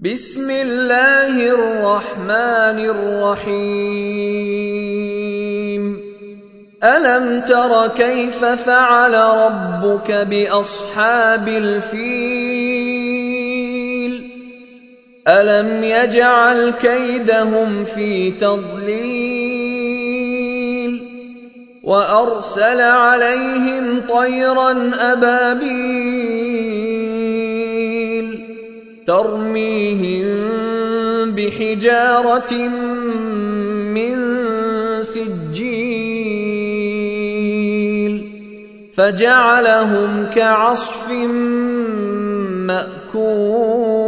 بسم الله الرحمن الرحيم. ألم تر كيف فعل ربك بأصحاب الفيل؟ ألم يجعل كيدهم في تضليل؟ وأرسل عليهم طيرا أبابيل؟ ترميهم بحجارة من سجيل فجعلهم كعصف مأكول.